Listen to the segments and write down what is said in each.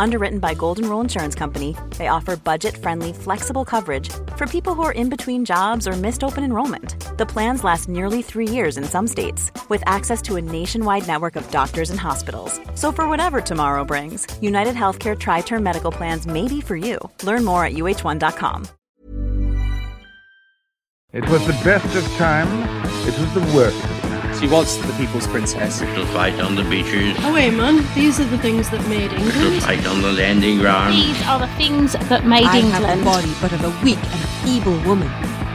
Underwritten by Golden Rule Insurance Company, they offer budget friendly, flexible coverage for people who are in between jobs or missed open enrollment. The plans last nearly three years in some states, with access to a nationwide network of doctors and hospitals. So, for whatever tomorrow brings, United Healthcare Tri Term Medical Plans may be for you. Learn more at uh1.com. It was the best of times, it was the worst. She was the people's princess. To fight on the beaches, Oh man. These are the things that made to England. fight on the landing ground. These are the things that made I England. have a body but of a weak and feeble woman,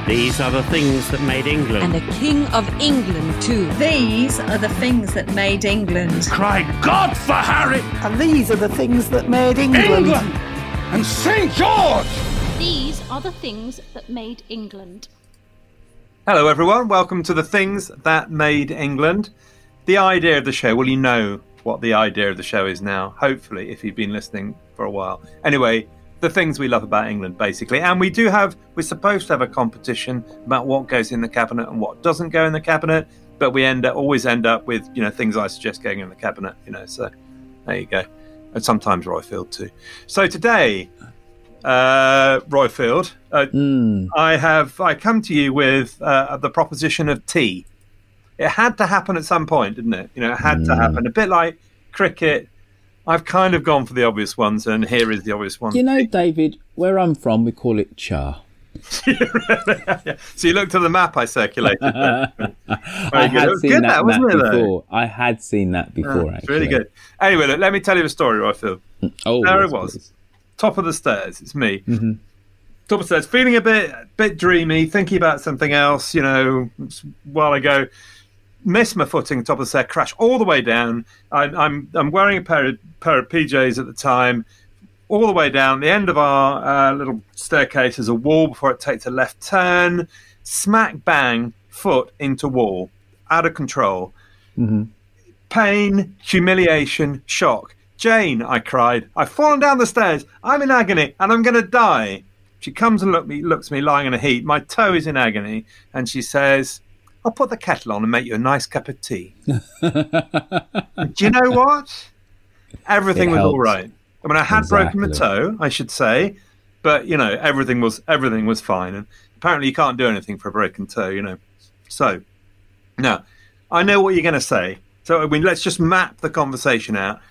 These are the things that made England. and a king of England too. These are the things that made England. Cry God for Harry! And these are the things that made England. England! And St. George! These are the things that made England. Hello, everyone. Welcome to the things that made England. The idea of the show. Well, you know what the idea of the show is now. Hopefully, if you've been listening for a while. Anyway, the things we love about England, basically. And we do have. We're supposed to have a competition about what goes in the cabinet and what doesn't go in the cabinet. But we end up always end up with you know things I suggest going in the cabinet. You know, so there you go. And sometimes Roifield too. So today, uh, Roifield, uh, I have I come to you with uh, the proposition of tea. It had to happen at some point, didn't it? You know, it had to happen. A bit like cricket. I've kind of gone for the obvious ones, and here is the obvious one. You know, David, where I'm from, we call it char. so you looked at the map I circulated. I Very good. It had seen good, that, that, map it, though? before. I had seen that before. Yeah, it's really good. Anyway, look, let me tell you a story, Roifield. Oh, there yes, it was. please. Top of the stairs. It's me. Mm-hmm. Top of the stairs, feeling a bit, bit dreamy, thinking about something else. You know, while I go, missed my footing. Top of the stair, crash all the way down. I'm, I'm, I'm wearing a pair of pair of PJs at the time. All the way down the end of our uh, little staircase is a wall before it takes a left turn. Smack bang, foot into wall, out of control Mm-hmm. pain, humiliation, shock. Jane, I cried, I've fallen down the stairs. I'm in agony and I'm going to die. She comes and look me, looks at me lying in a heap. My toe is in agony. And she says, I'll put the kettle on and make you a nice cup of tea. Do you know what? Everything It was all helps. right. I mean, I had broken my toe, I should say, but you know, everything was everything was fine. And apparently, you can't do anything for a broken toe, you know. So, now, I know what you're going to say. So, I mean, let's just map the conversation out.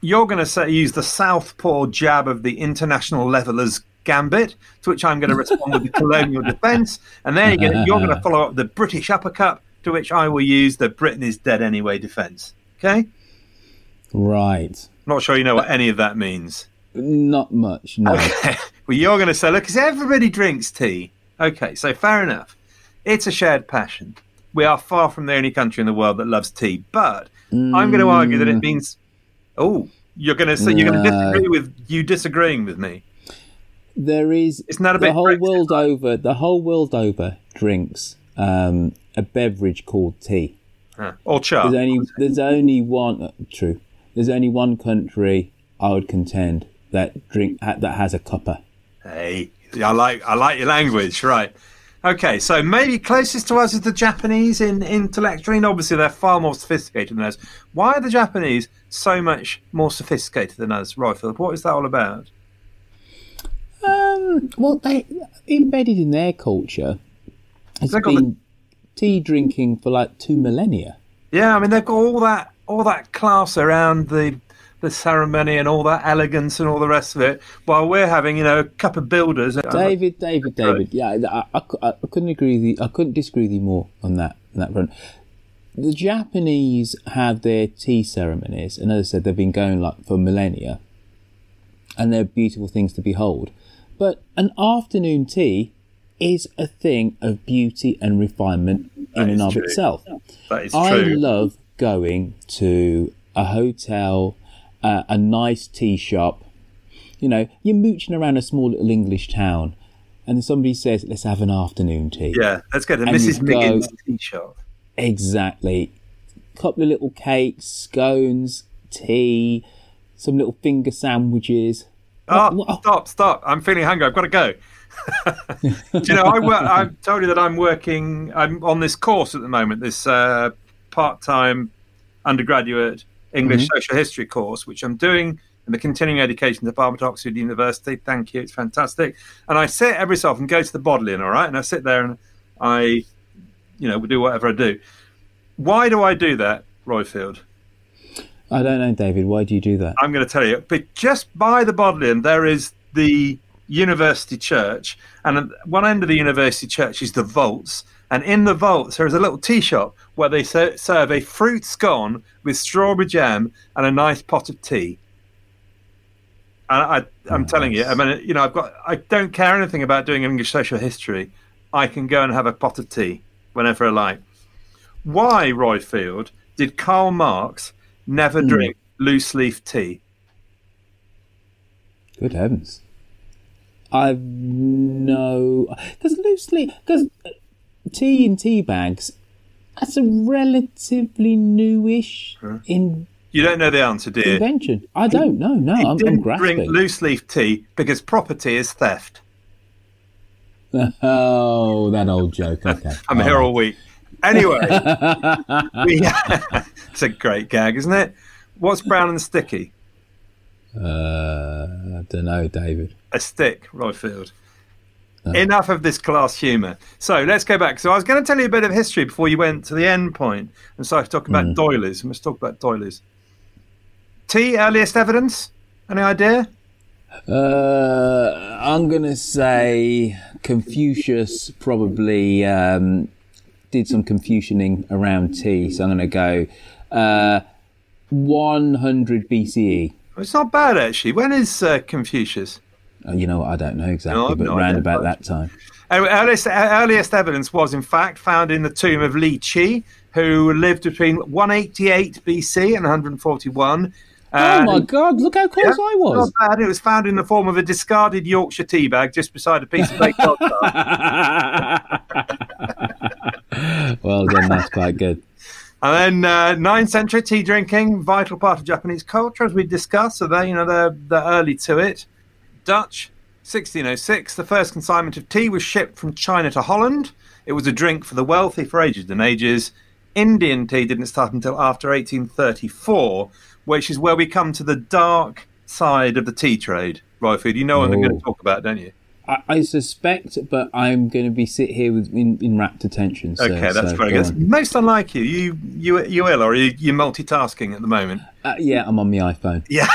You're going to say use the southpaw jab of the international levelers gambit, to which I'm going to respond with the colonial defence, and then you're going, to, you're going to follow up the British uppercut, to which I will use the Britain is dead anyway defence. Okay, Right. not sure you know what any of that means. Not much, no. Okay. Well, you're going to say, look, because everybody drinks tea. Okay, so fair enough. It's a shared passion. We are far from the only country in the world that loves tea, but I'm going to argue that it Mm. means. Oh, you're going to say you're going to disagree with you disagreeing with me. There is Isn't that a the whole world over. The whole world over drinks um, a beverage called tea. Huh. Or char. There's only there's only one uh, true. There's only one country I would contend that drink that has a cuppa. Hey, I like I like your language, right? Okay, so maybe closest to us is the Japanese in intellectually, and obviously they're far more sophisticated than us. Why are the Japanese so much more sophisticated than us, Roifield? What is that all about? Um, well, they embedded in their culture has They've been tea drinking for like two millennia. Yeah, I mean they've got all that all that class around the the ceremony and all that elegance and all the rest of it, while we're having you know a cup of builders. David, David, David. Yeah, I, I, I couldn't agree with you. I couldn't disagree with you more on that on that front. The Japanese have their tea ceremonies, and as I said, they've been going like for millennia, and they're beautiful things to behold. But an afternoon tea is a thing of beauty and refinement That in and of true. itself. That is I true. love going to a hotel, uh, a nice tea shop. You know, you're mooching around a small little English town, and somebody says, "Let's have an afternoon tea." Yeah, let's go to And Mrs. Miggins' tea shop. Exactly. A couple of little cakes, scones, tea, some little finger sandwiches. Oh, stop, stop! I'm feeling hungry. I've got to go. Do you know, I work, I've told you that I'm working. I'm on this course at the moment. This uh, part-time undergraduate English Mhm. social history course, which I'm doing in the continuing education department at Oxford University. Thank you, it's fantastic. And I sit every so often, go to the Bodleian, all right, and I sit there and I, you know, do whatever I do. Why do I do that, Roifield? I don't know, David. Why do you do that? I'm going to tell you. But just by the Bodleian, there is the university church, and at one end of the university church is the vaults. And in the vaults, there is a little tea shop where they ser- serve a fruit scone with strawberry jam and a nice pot of tea. And I, I'm telling you, I mean, you know, I've got, I don't care anything about doing English social history. I can go and have a pot of tea whenever I like. Why, Roifield, did Karl Marx never Hmm. drink loose leaf tea? Good heavens. I've no. loose leaf Because tea in tea bags, that's a relatively newish in You don't know the answer, do you? invention. I don't know. No, I'm, I'm didn't grasping. drink loose leaf tea because property is theft. oh, that old joke. Okay. I'm here all week. Anyway, we, it's a great gag, isn't it? What's brown and sticky? Uh, I don't know, David. A stick, Roifield. Enough of this class humour. So let's go back. So I was going to tell you a bit of history before you went to the end point and started talking about doilies. Let's talk about doilies. Tea, earliest evidence? Any idea? Uh, I'm going to say Confucius probably um, did some Confucianing around tea. So I'm going to go uh, 100 BCE. It's not bad, actually. When is uh, Confucius? Oh, you know? I don't know exactly, No, but no round about that time. Earliest, earliest evidence was, in fact, found in the tomb of Liu Qi, who lived between 188 BC and 141. oh my God! Look how close yeah, I was. Not bad. It was found in the form of a discarded Yorkshire tea bag just beside a piece of baked well done. That's quite good. And then uh, 9th century tea drinking, vital part of Japanese culture, as we discussed. So they, you know, they're, they're early to it. Dutch, 1606, the first consignment of tea was shipped from China to Holland. It was a drink for the wealthy for ages and ages. Indian tea didn't start until after 1834, which is where we come to the dark side of the tea trade. Roifield, you know what I'm going to talk about, don't you? I, I suspect, but I'm going to be sit here with in, in rapt attention. So, Okay, that's so very go good. on. Most unlike you. You you you ill or are you you multitasking at the moment? Uh, yeah, I'm on my iPhone. Yeah,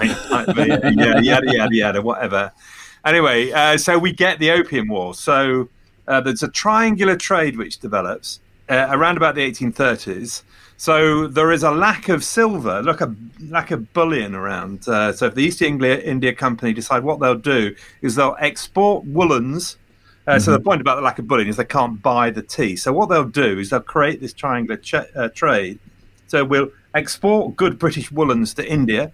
yeah, yada yada yada, whatever. Anyway, uh, so we get the Opium War. So uh, there's a triangular trade which develops uh, around about the 1830s. So there is a lack of silver, like a lack of bullion around. Uh, so if the East India, India Company decide what they'll do is they'll export woolens. Uh, So the point about the lack of bullion is they can't buy the tea. So what they'll do is they'll create this triangular ch- uh, trade. So we'll export good British woolens to India.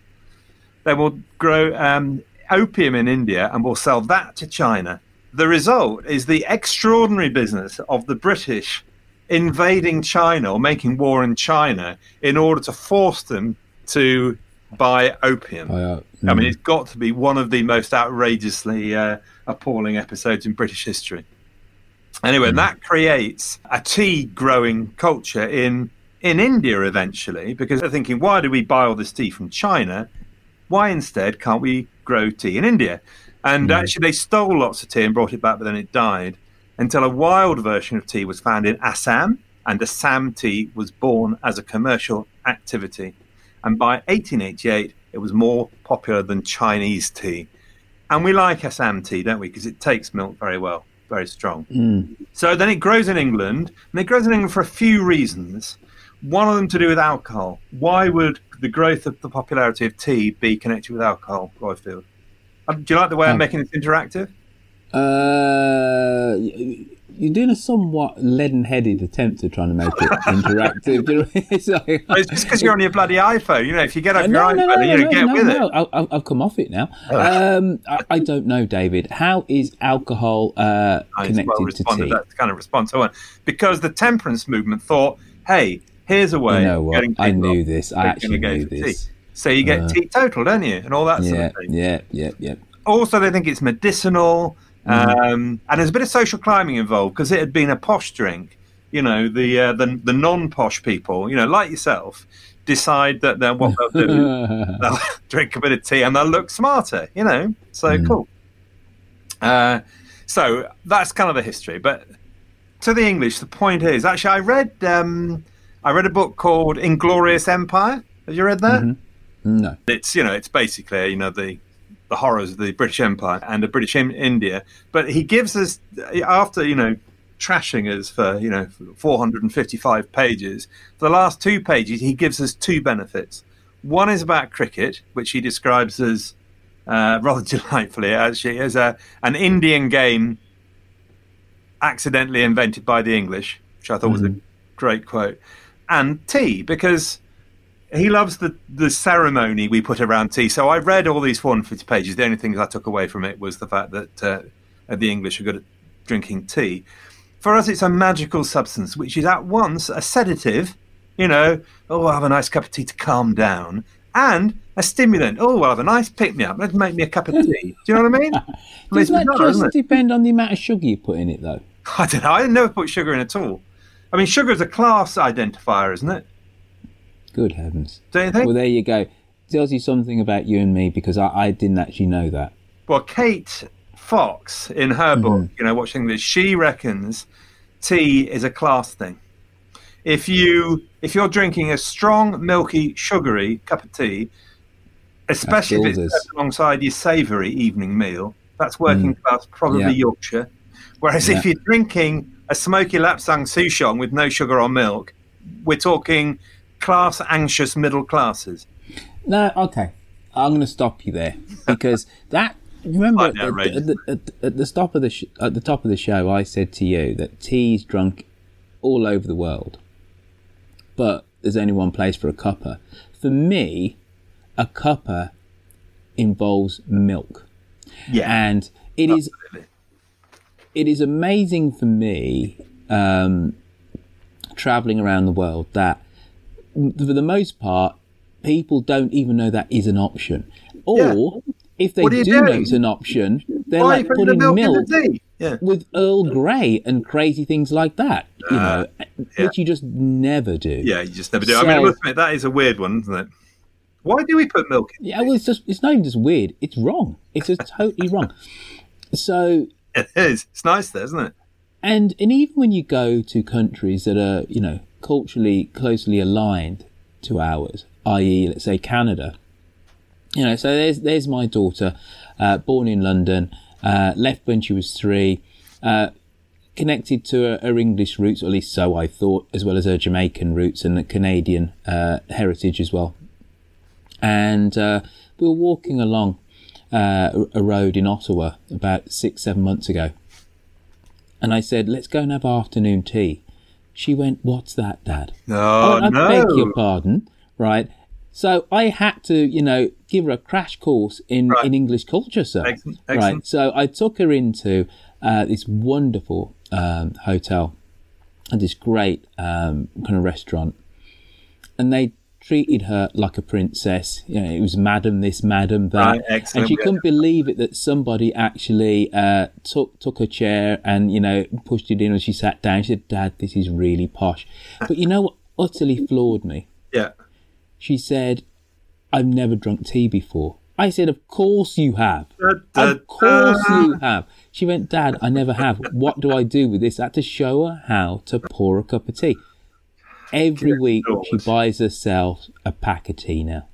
They will grow um, opium in India and will sell that to China. The result is the extraordinary business of the British invading China or making war in China in order to force them to buy opium. uh, I mean, it's got to be one of the most outrageously uh, appalling episodes in British history. Anyway, that creates a tea growing culture in in India eventually because they're thinking, why do we buy all this tea from China? Why instead can't we grow tea in India? And mm. actually, they stole lots of tea and brought it back, but then it died until a wild version of tea was found in Assam, and Assam tea was born as a commercial activity. And by 1888, it was more popular than Chinese tea. And we like Assam tea, don't we? Because it takes milk very well, very strong. Mm. So then it grows in England, and it grows in England for a few reasons. One of them to do with alcohol. Why would the growth of the popularity of tea be connected with alcohol, Roifield? Uh, do you like the way I'm making this interactive? Uh, you're doing a somewhat leaden-headed attempt to trying to make it interactive. it's, like, it's just because you're on your bloody iPhone. You know, if you get off no, your no, iPhone, no, you know, get with it. I, have come off it now. Oh. Um, I, I, don't know, David. How is alcohol uh, connected well to tea? That's kind of response I want because the temperance movement thought, "Hey, here's a way." You know what? I knew this. I actually knew this. Tea. So you get uh, teetotal, don't you, and all that yeah, sort of thing. Yeah, yeah, yeah. Also, they think it's medicinal. Mm. Um, and there's a bit of social climbing involved because it had been a posh drink. You know, the uh, the, the non posh people, you know, like yourself, decide that they're what they'll do. they'll drink a bit of tea and they'll look smarter. You know, so mm. cool. Uh, so that's kind of the history. But to the English, the point is actually, I read um, I read a book called Inglorious Empire. Have you read that? Mm-hmm. No. It's you know, it's basically you know the the horrors of the British Empire and the British India. But he gives us, after, you know, trashing us for, you know, 455 pages, the last two pages, he gives us two benefits. One is about cricket, which he describes as uh, rather delightfully, actually, as a, an Indian game accidentally invented by the English, which I thought mm-hmm. was a mm-hmm. great quote. And tea, because he loves the the ceremony we put around tea. So I read all these 450 pages. The only things I took away from it was the fact that uh, the English are good at drinking tea. For us, it's a magical substance which is at once a sedative, you know, oh, I'll have a nice cup of tea to calm down, and a stimulant. Oh, I'll have a nice pick me up. Let's make me a cup of tea. Do you know what I mean? Does that bizarre, just depend on the amount of sugar you put in it, though? I don't know. I never put sugar in at all. I mean, sugar is a class identifier, isn't it? Good heavens. Don't you think? Well, there you go. Tells you something about you and me because I, I didn't actually know that. Well, Kate Fox, in her mm-hmm. book, you know, watching this, she reckons tea is a class thing. If you if you're drinking a strong, milky, sugary cup of tea, especially if it's alongside your savoury evening meal, that's working mm. class, probably yeah. Yorkshire. Whereas yeah. if you're drinking a smoky lapsang souchong with no sugar or milk, we're talking class anxious middle classes. No, okay. I'm going to stop you there because that. Remember at, at, the, at, at, the stop of the sh- at the top of the show, I said to you that tea is drunk all over the world, but there's only one place for a cuppa. For me, a cuppa involves milk. Yeah, and it is it is amazing for me um, traveling around the world that for the most part, people don't even know that is an option. Or yeah. if they do, do know it's an option, they're Why like putting milk, milk yeah. with Earl Grey and crazy things like that. You uh, know, yeah. which you just never do. Yeah, you just never do. So, I mean, I must admit that is a weird one, isn't it? Why do we put milk in? Yeah, well, it's just it's not even just weird. It's wrong. It's just totally wrong. So it is. It's nice, there, isn't it? And and even when you go to countries that are you know culturally closely aligned to ours, i.e., let's say Canada. You know, so there's there's my daughter, uh, born in London, uh, left when she was three, uh, connected to her, her, English roots, or at least so I thought, as well as her Jamaican roots and the Canadian uh, heritage as well. And uh, we were walking along uh, a road in Ottawa about six, seven months ago, and I said, "Let's go and have afternoon tea." She went, What's that, Dad? No, oh, I no. beg your pardon, right? So I had to, you know, give her a crash course in, right. in English culture, sir. Excellent. Excellent. Right. So I took her into uh, this wonderful um, hotel and this great um, kind of restaurant. And they treated her like a princess. You know, it was madam this, madam that, right, and she couldn't believe it that somebody actually uh, took took a chair and you know pushed it in as she sat down. She said, "Dad, this is really posh." But you know what utterly floored me? Yeah. She said, "I've never drunk tea before." I said, Of course you have. Da, da, of course da. you have. She went, Dad, I never have. What do I do with this? I had to show her how to pour a cup of tea. Every week, she buys herself a pack of tea now.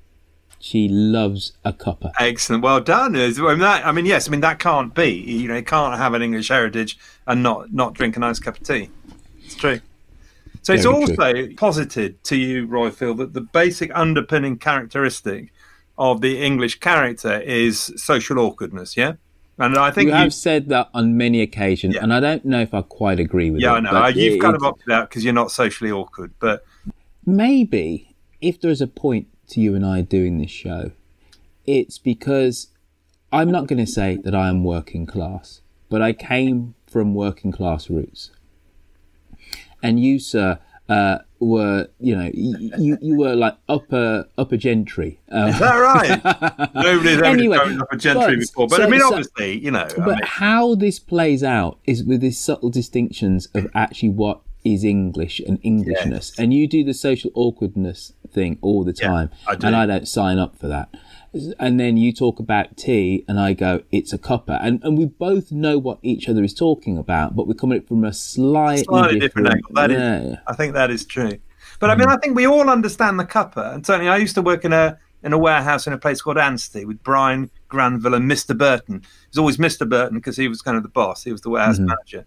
She loves a cuppa. Excellent. Well done. I mean, that, I mean, yes. I mean, that can't be. You know, you can't have an English heritage and not not drink a nice cup of tea. It's true. So it's Very also posited to you, Roifield, that the basic underpinning characteristic of the English character is social awkwardness. Yeah, and I think You you, have said that on many occasions, and I don't know if I quite agree with you. yeah, it. I know. Uh, You've it- kind of opted out because you're not socially awkward, but maybe if there's a point to you and I doing this show, it's because I'm not going to say that I am working class, but I came from working class roots. And you, sir, uh, were you know you you were like upper upper gentry. Um, is that right? Nobody's ever Anyway, grown up gentry but- before, but so- I mean, so- obviously, you know, I but mean, how this plays out is with these subtle distinctions of actually what is English and Englishness. And you do the social awkwardness thing all the time. I do. And I don't sign up for that. And then you talk about tea, and I go, it's a cuppa. And, and we both know what each other is talking about, but we're coming at it from a slightly, slightly different angle. That is, yeah. I think that is true. But I mean, I think we all understand the cuppa, and certainly I used to work in a in a warehouse in a place called Anstey with Brian Granville and Mr. Burton. It was always Mr. Burton because he was kind of the boss. He was the warehouse Mhm. manager.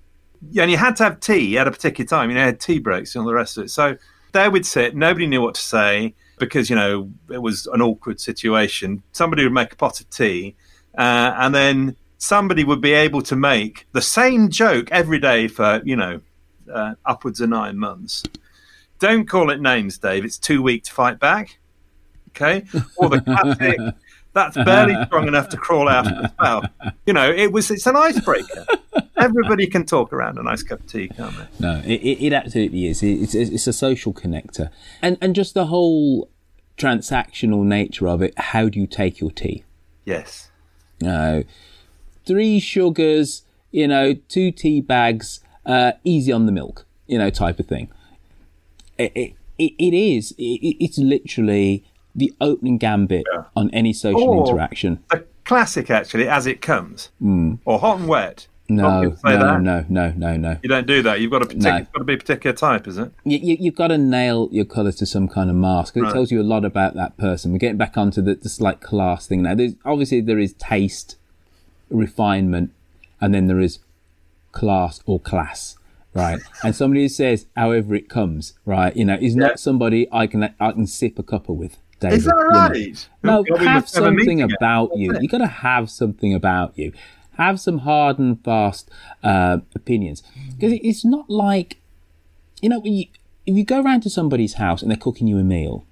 Yeah, and you had to have tea at a particular time. You know, you had tea breaks and all the rest of it. So there we'd sit. Nobody knew what to say because you know it was an awkward situation. Somebody would make a pot of tea, uh, and then somebody would be able to make the same joke every day for you know uh, upwards of nine months. Don't call it names, Dave. It's too weak to fight back. Okay, or the classic. That's barely strong enough to crawl out of the spout. You know, it was. It's an icebreaker. Everybody can talk around a nice cup of tea, can't they? No, it, it, it absolutely is. It's, it's, it's a social connector. And, and just the whole transactional nature of it. How do you take your tea? Yes. No. Three sugars, you know, two tea bags, uh, easy on the milk, you know, type of thing. It, it, it, it is. It, it's literally the opening gambit on any social Or interaction. A classic, actually, as it comes, Mm. or hot and wet. No, good to say no, that. no, no, no, no. You don't do that. You've got to. Partic- No. It's got to be a particular type, is it? You, you, you've got to nail your colours to some kind of mask. It Right. tells you a lot about that person. We're getting back onto the, the slight class thing now. There's, obviously, there is taste, refinement, and then there is class or class, right? and somebody who says, however it comes, right? You know, is not somebody I can I can sip a cuppa with. David, Is that you know. No, have have something about you. You got to have something about you. Have some hard and fast uh, opinions because it's not like you know when you if you go around to somebody's house and they're cooking you a meal.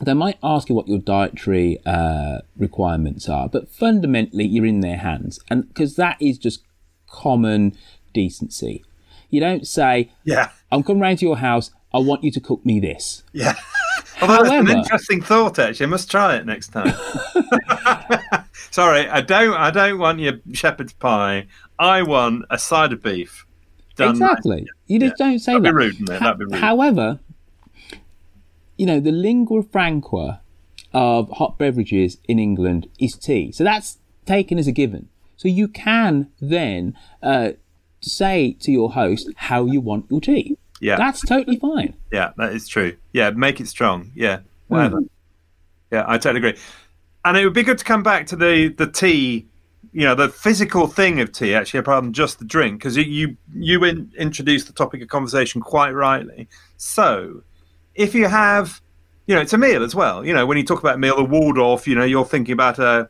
They might ask you what your dietary uh, requirements are, but fundamentally you're in their hands, and because that is just common decency. You don't say, Yeah. I'm coming round to your house. I want you to cook me this." Yeah. Although that's However- an interesting thought, actually. I must try it next time. Sorry, I don't. I don't want your shepherd's pie. I want a side of beef. Done exactly. You just don't say That'd be rude, wouldn't? That'd be rude. However, you know, the lingua franca of hot beverages in England is tea. So that's taken as a given. So you can then uh, say to your host how you want your tea. Yeah. That's totally fine. Yeah, that is true. Yeah, make it strong. Yeah, whatever. Hmm. Yeah, I totally agree. And it would be good to come back to the the tea, you know, the physical thing of tea actually, rather than just the drink, because you you, in, introduced the topic of conversation quite rightly. So, if you have, you know, it's a meal as well. You know, when you talk about meal, the Waldorf, you know, you're thinking about a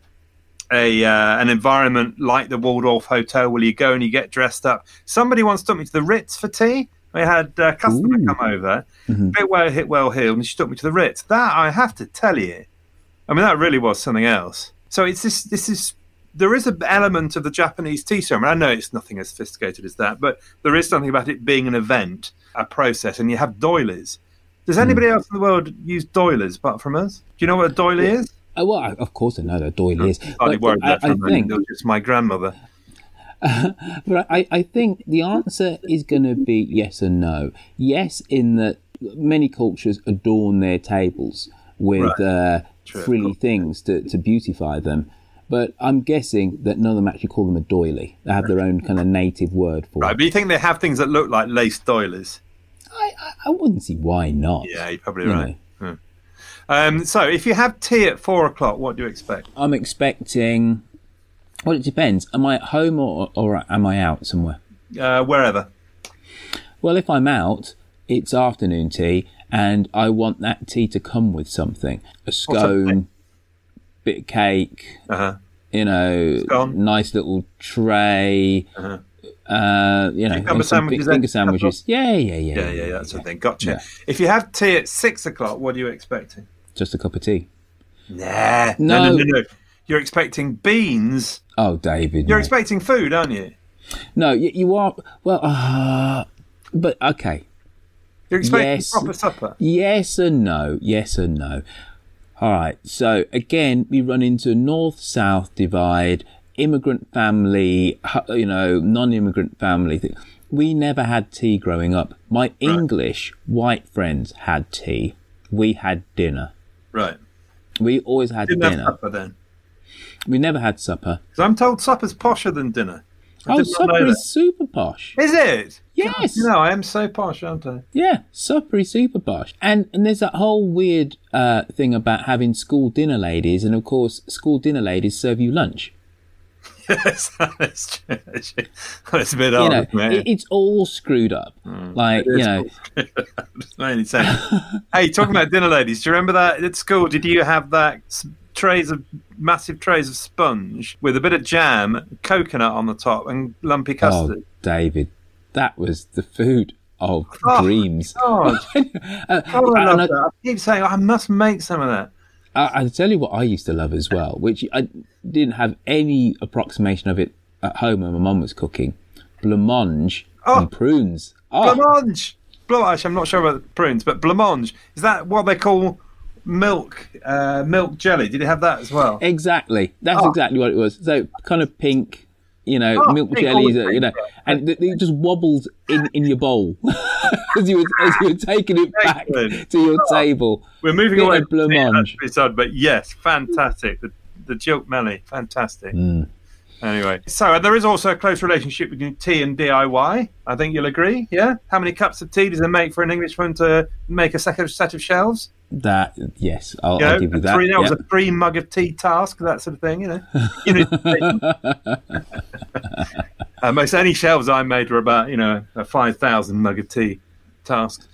a uh, an environment like the Waldorf Hotel where you go and you get dressed up. Somebody once took me to the Ritz for tea. We had a customer come over, bit well hit, well heeled, and she took me to the Ritz. That I have to tell you, I mean, that really was something else. So it's this. This is there is an element of the Japanese tea ceremony. I know it's nothing as sophisticated as that, but there is something about it being an event, a process, and you have doilies. Does anybody else in the world use doilies apart from us? Do you know what a doily is? Oh, well, I- of course I know that doily is. Slightly But worried I, I a think It was just my grandmother. but I, I think the answer is going to be yes and no. Yes, in that many cultures adorn their tables with Right. uh, True, frilly things to, to beautify them. But I'm guessing that none of them actually call them a doily. They have their own kind of native word for Right, it. but you think they have things that look like lace doilies? I, I, I wouldn't see why not. Yeah, you're probably You right. Hmm. Um, so, if you have tea at four o'clock, what do you expect? I'm expecting. Well, it depends. Am I at home or, or am I out somewhere? Uh, wherever. Well, if I'm out, it's afternoon tea, and I want that tea to come with something a scone, bit of cake, uh-huh. you know, nice little tray. Uh-huh. Uh, you know, Cucumber sandwiches, finger sandwiches. Yeah, yeah, yeah, Yeah, yeah, that's the thing. Gotcha. Yeah. If you have tea at six o'clock, what are you expecting? Just a cup of tea. Nah. No, No. no, no. You're expecting beans. Oh, David. You're expecting food, aren't you? No, you, you are. Well, uh, but okay. You're expecting Yes. proper supper. Yes and no. Yes and no. All right. So again, we run into a north-south divide. Immigrant family, you know, non-immigrant family. thing. We never had tea growing up. My English white friends had tea. We had dinner. Right. We always had Didn't have dinner. supper then. We never had supper. I'm told supper's posher than dinner. I Oh, did not supper that. is super posh. Is it? Yes. No, I am so posh, aren't I? Yeah, supper is super posh. And and there's that whole weird uh, thing about having school dinner ladies, and of course, school dinner ladies serve you lunch. yes, that's true. That's a bit you odd, know, isn't it? it, it's all screwed up. like It is you know, Just mainly saying. hey, talking about dinner ladies, do you remember that at school? Did you have that trays of massive trays of sponge with a bit of jam, coconut on the top, and lumpy custard? oh David, that was the food of Oh, dreams. God. Uh, Oh, I love I- that. I keep saying I must make some of that. I, I'll tell you what I used to love as well, which I didn't have any approximation of it at home when my mum was cooking. Blancmange and prunes. Oh, Blancmange. Blancmange. I'm not sure about the prunes, but blancmange is that what they call milk uh, milk jelly? Did you have that as well? Exactly. That's Oh. exactly what it was. So kind of pink, you know, Oh, milk jellies, uh, you know, and it, it just wobbles in, in your bowl as you were as you were taking it back Excellent. to your Oh, table. We're moving Bit away from blancmange. that's sad, but yes, fantastic. The the Jilt Melly, fantastic. Mm. Anyway, so there is also a close relationship between tea and DIY. I think you'll agree. Yeah. How many cups of tea does it make for an Englishman to make a second set of shelves? That yes, I'll, You know, I'll give you that. Three, that was a three mug of tea task, that sort of thing. You know. You know, uh, most any shelves I made were about you know a five thousand mug of tea task.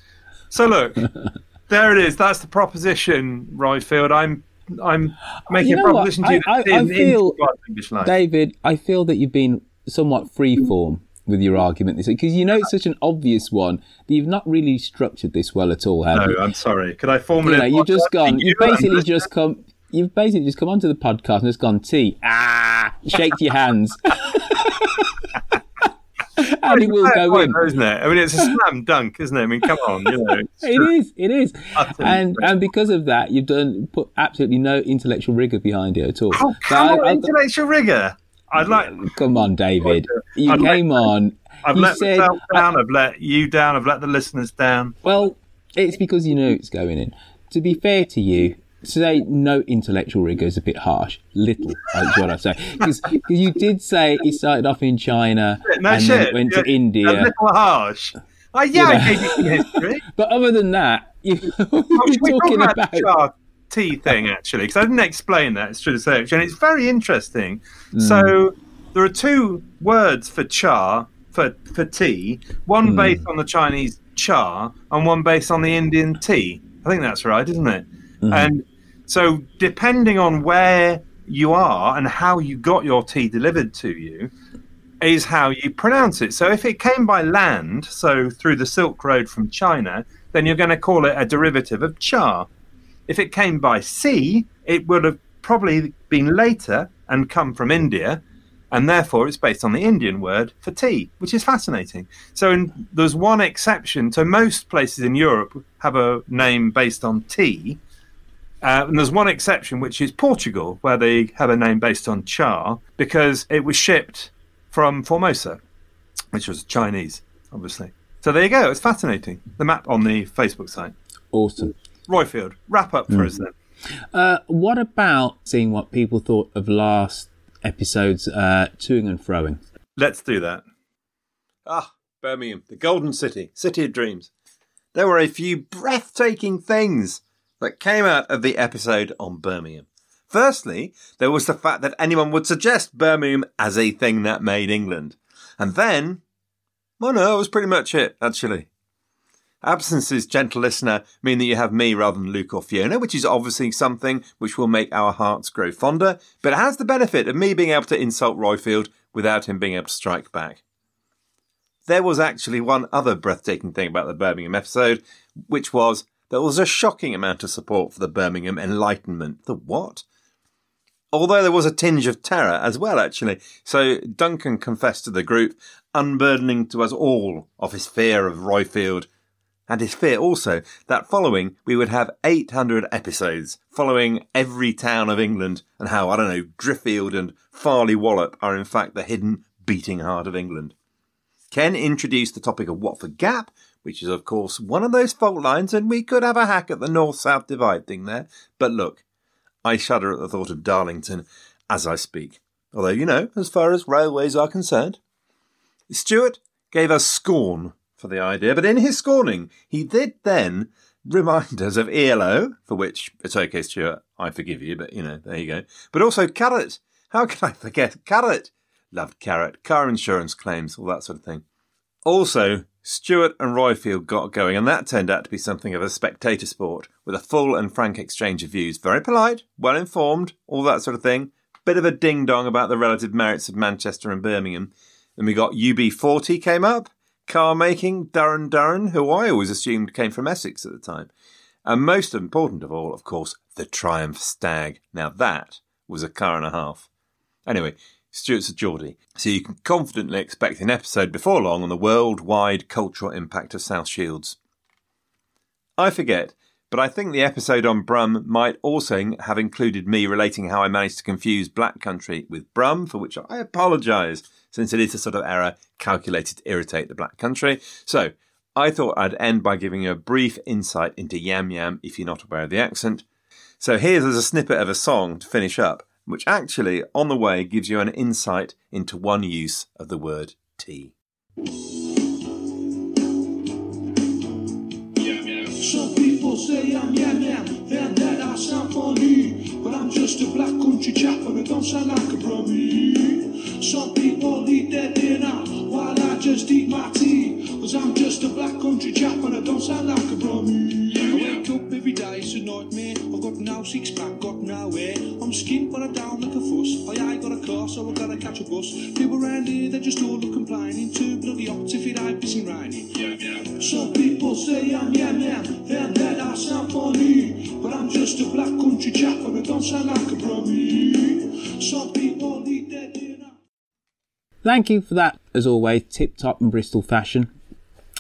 So look, there it is. That's the proposition, Roifield. I'm I'm making You know a what? proposition to you I- I- I feel- in English life. David, I feel that you've been somewhat freeform with your argument this because you know it's such an obvious one that you've not really structured this well at all, have no, you? I'm sorry. Could I You formulate? know, you've just gone. You've basically just come. You've basically just come onto the podcast and just gone tea. Ah, shake your hands, and it will go in isn't it? I mean, it's a slam dunk, isn't it? I mean, come on, you know. It is. It is. Utterly And true. and because of that, you've done put absolutely no intellectual rigor behind it at all. Oh, come I- on, I- intellectual rigor. I'd like. come on, David. Uh, you I'd like- came on. I've you let said, myself down. I've let you down. I've let the listeners down. Well, it's because you know it's going in. To be fair to you, say no intellectual rigor is a bit harsh. Little, is what I say. Because you did say he started off in China No and shit. then went Yeah, to India. A little harsh. Oh, yeah, I know. gave you some history. But other than that, you, you're should we talking about, about. Char tea thing, actually? Because I didn't explain that. It's true to say, and it's very interesting. Hmm. So there are two words for char, for, for tea, one Hmm. based on the Chinese cha and one based on the Indian tea. I think that's right, isn't it? Hmm. And so, depending on where you are and how you got your tea delivered to you, is how you pronounce it. So if it came by land, so through the Silk Road from China, then you're going to call it a derivative of cha. If it came by sea, it would have probably been later and come from India, and therefore it's based on the Indian word for tea, which is fascinating. So in, there's one exception. So most places in Europe have a name based on tea, uh, and there's one exception, which is Portugal, where they have a name based on char because it was shipped from Formosa, which was Chinese, obviously. So there you go. It's fascinating. The map on the Facebook site. Awesome. Roifield, wrap up for us then. Uh, what about seeing what people thought of last episode's uh, toing and froing? Let's do that. Ah, Birmingham, the Golden City, City of Dreams. There were a few breathtaking things that came out of the episode on Birmingham. Firstly, there was the fact that anyone would suggest Birmingham as a thing that made England. And then, well, no, that was pretty much it, actually. Absences, gentle listener, mean that you have me rather than Luke or Fiona, which is obviously something which will make our hearts grow fonder, but it has the benefit of me being able to insult Roifield without him being able to strike back. There was actually one other breathtaking thing about the Birmingham episode, which was there was a shocking amount of support for the Birmingham Enlightenment. The what? Although there was a tinge of terror as well, actually. So Duncan confessed to the group, unburdening to us all of his fear of Roifield and his fear also that following we would have 800 episodes following every town of England and how, I don't know, Driffield and Farleigh Wallop are in fact the hidden beating heart of England. Ken introduced the topic of Watford Gap, which is of course one of those fault lines and we could have a hack at the north-south divide thing there. But look, I shudder at the thought of Darlington as I speak. Although, you know, as far as railways are concerned. Stuart gave us scorn for the idea, but in his scorning, he did then remind us of ELO, for which it's okay, Stuart, I forgive you, but you know, there you go. But also Carrott. How can I forget Carrott? Loved Carrott, car insurance claims, all that sort of thing. Also, Stuart and Roifield got going, and that turned out to be something of a spectator sport, with a full and frank exchange of views. Very polite, well informed, all that sort of thing. Bit of a ding dong about the relative merits of Manchester and Birmingham. Then we got UB40 came up, car making, Duran Duran, who I always assumed came from Essex at the time. And most important of all, of course, the Triumph Stag. Now that was a car and a half. Anyway, Stuart's a Geordie, so you can confidently expect an episode before long on the worldwide cultural impact of South Shields. I forget, but I think the episode on Brum might also have included me relating how I managed to confuse Black Country with Brum, for which I apologise since it is a sort of error calculated to irritate the black country. So, I thought I'd end by giving you a brief insight into Yam Yam if you're not aware of the accent. So, here's a snippet of a song to finish up, which actually, on the way, gives you an insight into one use of the word tea. Say I'm yam yam, and that I sound funny. But I'm just a black country chap, and I don't sound like a brummie. Some people eat their dinner, while I just eat my tea. Cause I'm just a black country chap, and I don't sound like a brummie. Wake up every day, it's a nightmare. I've got no six pack, got no hair. I'm skint, but I don't like a fuss. I ain't got a car, so I gotta catch a bus. People around here, they just all look complaining. Too bloody hot if it ain't pissing raining. Yeah, yeah. Some people say I'm yam yam, and that I sound funny. But I'm just a black country chap, and I don't sound like a brummie. Some people eat their dinner. Thank you for that, as always, tip top and Bristol fashion.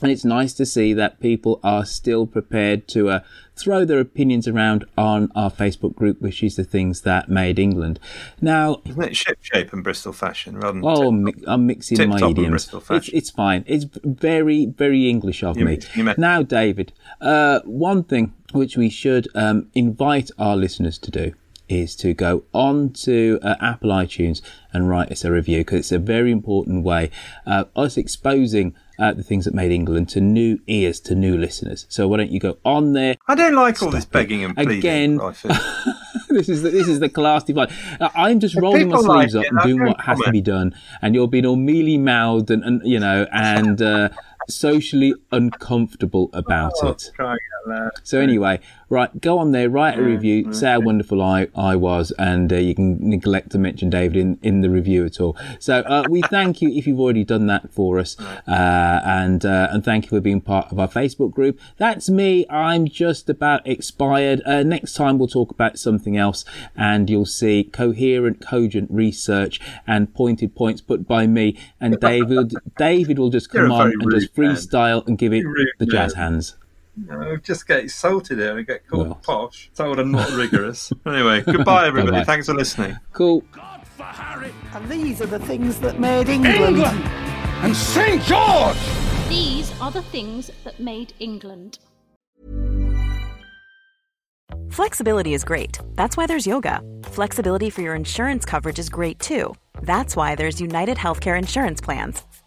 And it's nice to see that people are still prepared to uh, throw their opinions around on our Facebook group, which is the things that made England. Now, Isn't it ship shape and Bristol fashion rather than oh, mi- I'm mixing my idioms. It's, it's fine. It's very, very English of You me. you meant- Now, David, uh, one thing which we should um, invite our listeners to do is to go on to uh, Apple iTunes and write us a review because it's a very important way uh, us exposing uh, the things that made England to new ears, to new listeners. So why don't you go on there? I don't like all this begging and pleading. Again, this is the, this is the class divide. I'm just rolling my like sleeves up it, and doing what has to be done, and you're being all mealy mouthed and, and you know and uh, socially uncomfortable about Oh, it. crying out loud. So anyway, right, go on there, write a review, say how wonderful I, I was, and uh, you can neglect to mention David in, in the review at all. So uh, we thank you if you've already done that for us, uh, and uh, and thank you for being part of our Facebook group. That's me. I'm just about expired. Uh, next time we'll talk about something else, and you'll see coherent, cogent research and pointed points put by me, and David. David will just come on and just rude. Freestyle and give it Rude the jazz man. hands. No, just get salted here and get called Well. posh. Told I'm not rigorous. anyway, goodbye everybody. Bye-bye. Thanks for listening. Cool. And these are the things that made England. England and St. George! These are the things that made England. Flexibility is great. That's why there's yoga. Flexibility for your insurance coverage is great too. That's why there's United Healthcare Insurance Plans.